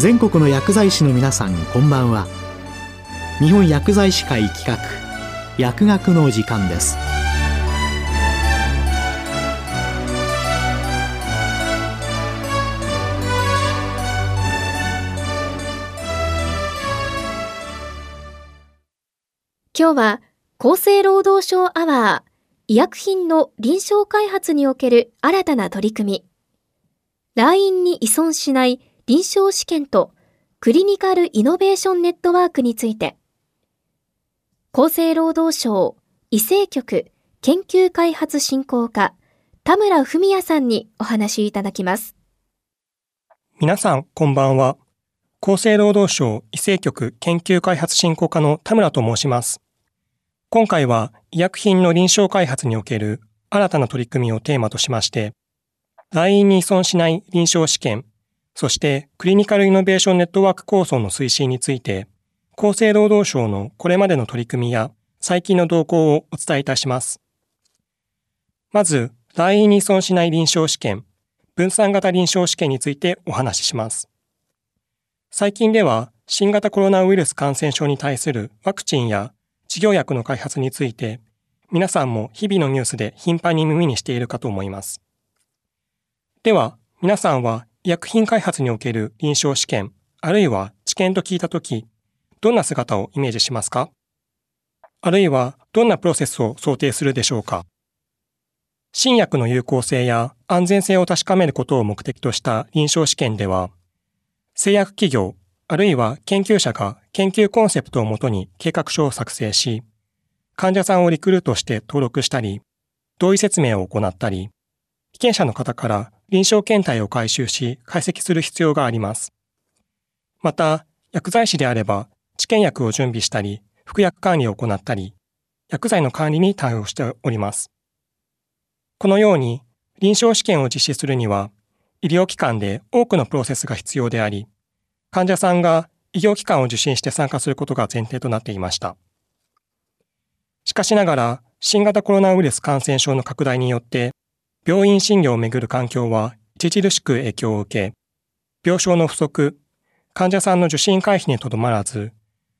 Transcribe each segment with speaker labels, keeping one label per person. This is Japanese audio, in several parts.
Speaker 1: 全国の薬剤師の皆さんこんばんは。日本薬剤師会企画薬学の時間です。
Speaker 2: 今日は厚生労働省アワー医薬品の臨床開発における新たな取り組み。来院に依存しない臨床試験とクリニカルイノベーションネットワークについて厚生労働省医政局研究開発振興課田村文也さんにお話いただきます。
Speaker 3: 皆さんこんばんは。厚生労働省医政局研究開発振興課の田村と申します。今回は医薬品の臨床開発における新たな取り組みをテーマとしまして、来院に依存しない臨床試験、そしてクリニカルイノベーションネットワーク構想の推進について、厚生労働省のこれまでの取り組みや最近の動向をお伝えいたします。まず、来院に依存しない臨床試験、分散型臨床試験についてお話しします。最近では、新型コロナウイルス感染症に対するワクチンや治療薬の開発について、皆さんも日々のニュースで頻繁に耳にしているかと思います。では、皆さんは薬品開発における臨床試験、あるいは治験と聞いたとき、どんな姿をイメージしますか？あるいはどんなプロセスを想定するでしょうか？新薬の有効性や安全性を確かめることを目的とした臨床試験では、製薬企業あるいは研究者が研究コンセプトをもとに計画書を作成し、患者さんをリクルートして登録したり、同意説明を行ったり、被験者の方から臨床検体を回収し解析する必要があります。また、薬剤師であれば、治験薬を準備したり、服薬管理を行ったり、薬剤の管理に対応しております。このように、臨床試験を実施するには、医療機関で多くのプロセスが必要であり、患者さんが医療機関を受診して参加することが前提となっていました。しかしながら、新型コロナウイルス感染症の拡大によって、病院診療をめぐる環境は著しく影響を受け、病床の不足、患者さんの受診回避にとどまらず、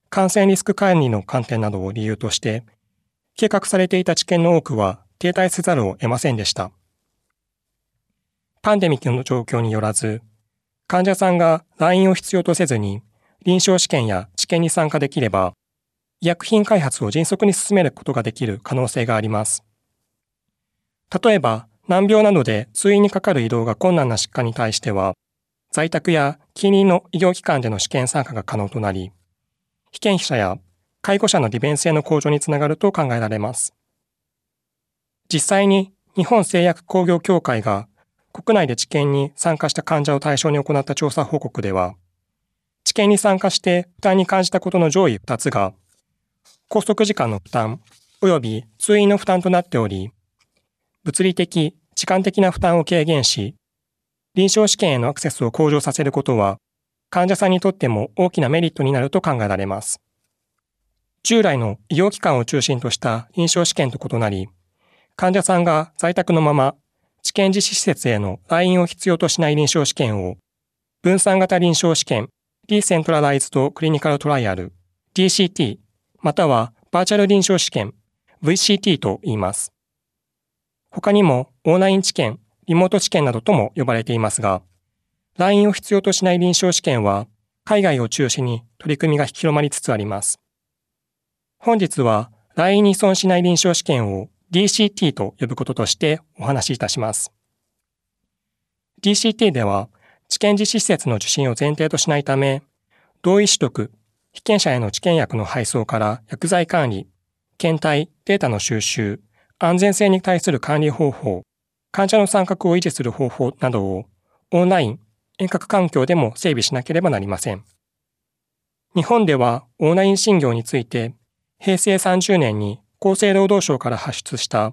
Speaker 3: 感染リスク管理の観点などを理由として、計画されていた治験の多くは停滞せざるを得ませんでした。パンデミックの状況によらず、患者さんが来院を必要とせずに臨床試験や治験に参加できれば、医薬品開発を迅速に進めることができる可能性があります。例えば、難病などで通院にかかる移動が困難な疾患に対しては、在宅や近隣の医療機関での試験参加が可能となり、被験者や介護者の利便性の向上につながると考えられます。実際に日本製薬工業協会が国内で治験に参加した患者を対象に行った調査報告では、治験に参加して負担に感じたことの上位2つが、拘束時間の負担及び通院の負担となっており、物理的、時間的な負担を軽減し、臨床試験へのアクセスを向上させることは、患者さんにとっても大きなメリットになると考えられます。従来の医療機関を中心とした臨床試験と異なり、患者さんが在宅のまま治験実施施設への来院を必要としない臨床試験を、分散型臨床試験、ディセントラライズドクリニカルトライアル、DCT、またはバーチャル臨床試験、VCT と言います。他にもオンライン治験、リモート試験などとも呼ばれていますが、来院を必要としない臨床試験は、海外を中心に取り組みが広まりつつあります。本日は、来院に依存しない臨床試験を DCT と呼ぶこととしてお話しいたします。DCT では、治験実施施設の受診を前提としないため、同意取得、被験者への治験薬の配送から薬剤管理、検体、データの収集、安全性に対する管理方法、患者の参画を維持する方法などをオンライン、遠隔環境でも整備しなければなりません。日本ではオンライン診療について平成30年に厚生労働省から発出した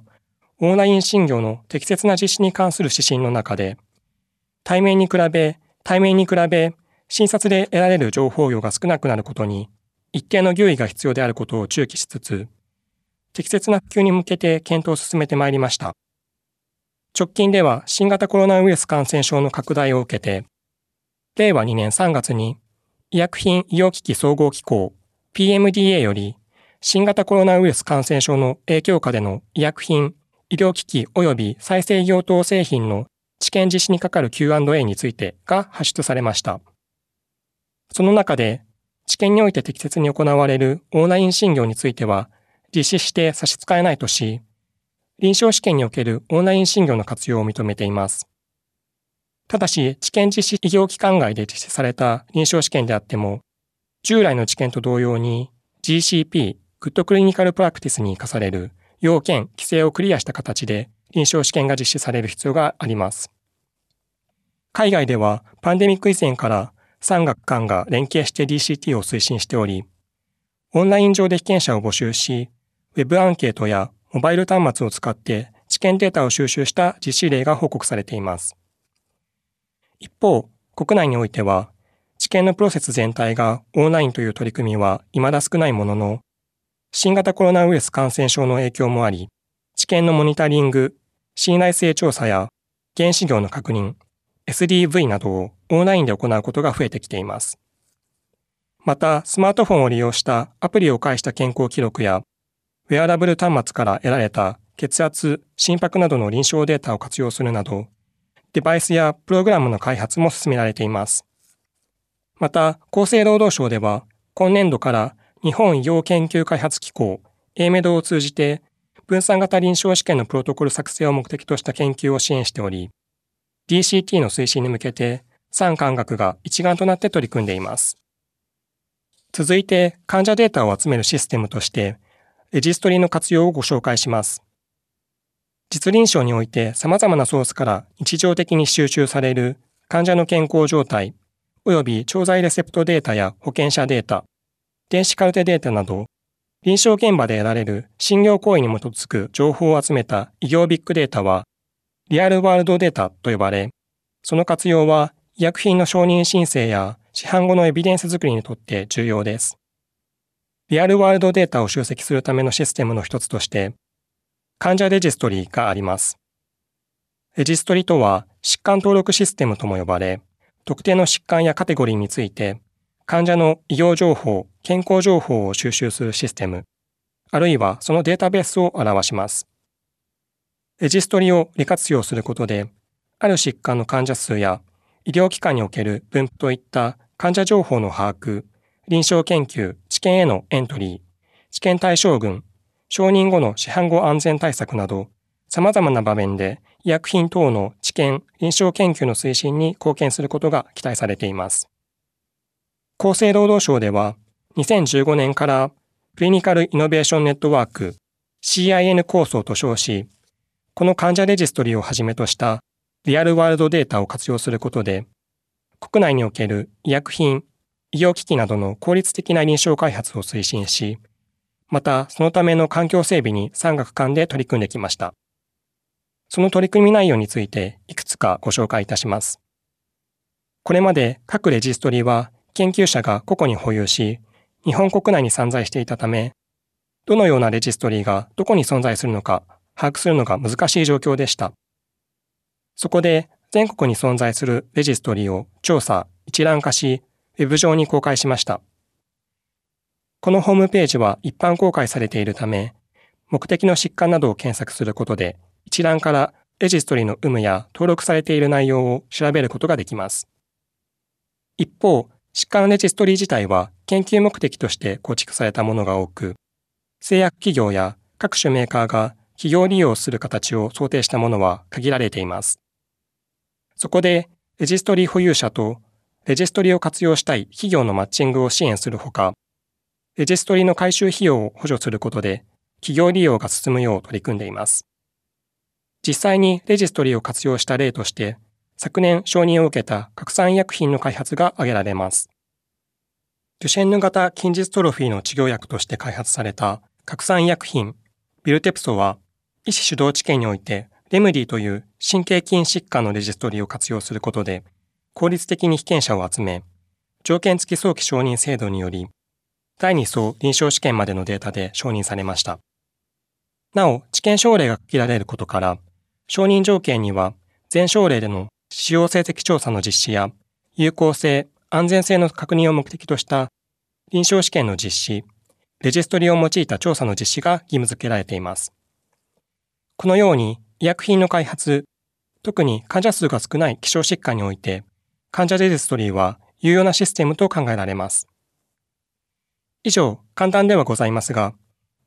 Speaker 3: オンライン診療の適切な実施に関する指針の中で、対面に比べ、対面に比べ、診察で得られる情報量が少なくなることに、一定の留意が必要であることを注記しつつ、適切な普及に向けて検討を進めてまいりました。直近では新型コロナウイルス感染症の拡大を受けて、令和2年3月に医薬品医療機器総合機構 PMDA より新型コロナウイルス感染症の影響下での医薬品、医療機器及び再生医療等製品の治験実施にかかる Q&A についてが発出されました。その中で、治験において適切に行われるオンライン診療については、実施して差し支えないとし、臨床試験におけるオンライン診療の活用を認めています。ただし、治験実施医療機関外で実施された臨床試験であっても、従来の治験と同様に GCP、 Good Clinical Practice に課される要件、規制をクリアした形で臨床試験が実施される必要があります。海外ではパンデミック以前から産学官が連携して DCT を推進しており、オンライン上で被験者を募集し、ウェブアンケートやモバイル端末を使って治験データを収集した実施例が報告されています。一方、国内においては、治験のプロセス全体がオンラインという取り組みは未だ少ないものの、新型コロナウイルス感染症の影響もあり、治験のモニタリング、信頼性調査や原子量の確認、SDV などをオンラインで行うことが増えてきています。また、スマートフォンを利用したアプリを介した健康記録や、ウェアラブル端末から得られた血圧、心拍などの臨床データを活用するなど、デバイスやプログラムの開発も進められています。また、厚生労働省では、今年度から日本医療研究開発機構 AMED を通じて、分散型臨床試験のプロトコル作成を目的とした研究を支援しており、DCT の推進に向けて、産官学が一丸となって取り組んでいます。続いて、患者データを集めるシステムとして、レジストリの活用をご紹介します。実臨床において様々なソースから日常的に収集される患者の健康状態、及び調剤レセプトデータや保険者データ、電子カルテデータなど、臨床現場で得られる診療行為に基づく情報を集めた医療ビッグデータは、リアルワールドデータと呼ばれ、その活用は医薬品の承認申請や市販後のエビデンス作りにとって重要です。リアルワールドデータを集積するためのシステムの一つとして、患者レジストリーがあります。レジストリとは疾患登録システムとも呼ばれ、特定の疾患やカテゴリーについて、患者の医療情報、健康情報を収集するシステム、あるいはそのデータベースを表します。レジストリを利活用することで、ある疾患の患者数や医療機関における分布といった患者情報の把握、臨床研究、治験へのエントリー、治験対象群、承認後の市販後安全対策など、様々な場面で医薬品等の治験、臨床研究の推進に貢献することが期待されています。厚生労働省では、2015年からクリニカルイノベーションネットワーク CIN 構想と称し、この患者レジストリをはじめとしたリアルワールドデータを活用することで、国内における医薬品、医療機器などの効率的な臨床開発を推進し、またそのための環境整備に産学間で取り組んできました。その取り組み内容についていくつかご紹介いたします。これまで各レジストリは研究者が個々に保有し、日本国内に散在していたため、どのようなレジストリーがどこに存在するのか把握するのが難しい状況でした。そこで全国に存在するレジストリを調査、一覧化し、ウェブ上に公開しました。このホームページは一般公開されているため、目的の疾患などを検索することで、一覧からレジストリの有無や登録されている内容を調べることができます。一方、疾患レジストリ自体は研究目的として構築されたものが多く、製薬企業や各種メーカーが企業利用する形を想定したものは限られています。そこで、レジストリ保有者とレジストリを活用したい企業のマッチングを支援するほか、レジストリの回収費用を補助することで、企業利用が進むよう取り組んでいます。実際にレジストリを活用した例として、昨年承認を受けた拡散医薬品の開発が挙げられます。デュシェンヌ型筋ジストロフィーの治療薬として開発された拡散医薬品ビルテプソは医師主導治験においてレムディという神経筋疾患のレジストリを活用することで効率的に被験者を集め条件付き早期承認制度により第2層臨床試験までのデータで承認されました。なお、治験症例が限られることから、承認条件には、全症例での使用成績調査の実施や、有効性、安全性の確認を目的とした臨床試験の実施、レジストリを用いた調査の実施が義務付けられています。このように医薬品の開発、特に患者数が少ない希少疾患において、患者レジストリーは有用なシステムと考えられます。以上、簡単ではございますが、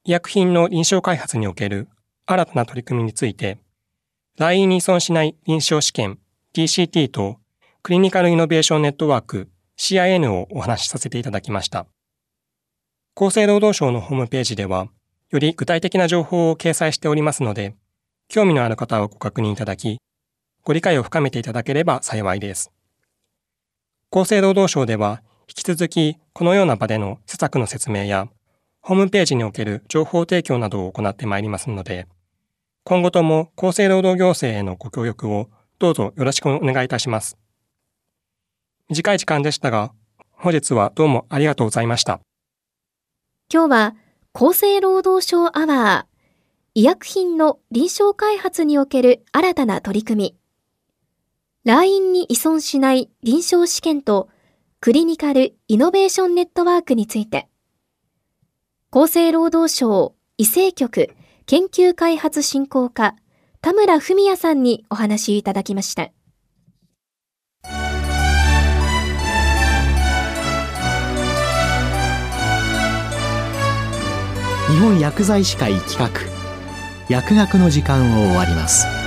Speaker 3: 医薬品の臨床開発における新たな取り組みについて、来院に依存しない臨床試験 TCT とクリニカルイノベーションネットワーク CIN をお話しさせていただきました。厚生労働省のホームページでは、より具体的な情報を掲載しておりますので、興味のある方はご確認いただき、ご理解を深めていただければ幸いです。厚生労働省では、引き続きこのような場での施策の説明や、ホームページにおける情報提供などを行ってまいりますので、今後とも厚生労働行政へのご協力をどうぞよろしくお願いいたします。短い時間でしたが、本日はどうもありがとうございました。
Speaker 2: 今日は厚生労働省アワー、医薬品の臨床開発における新たな取り組み、来院に依存しない臨床試験とクリニカルイノベーションネットワークについて、厚生労働省医政局研究開発振興課田村文也さんにお話いただきました。
Speaker 1: 日本薬剤師会企画薬学の時間を終わります。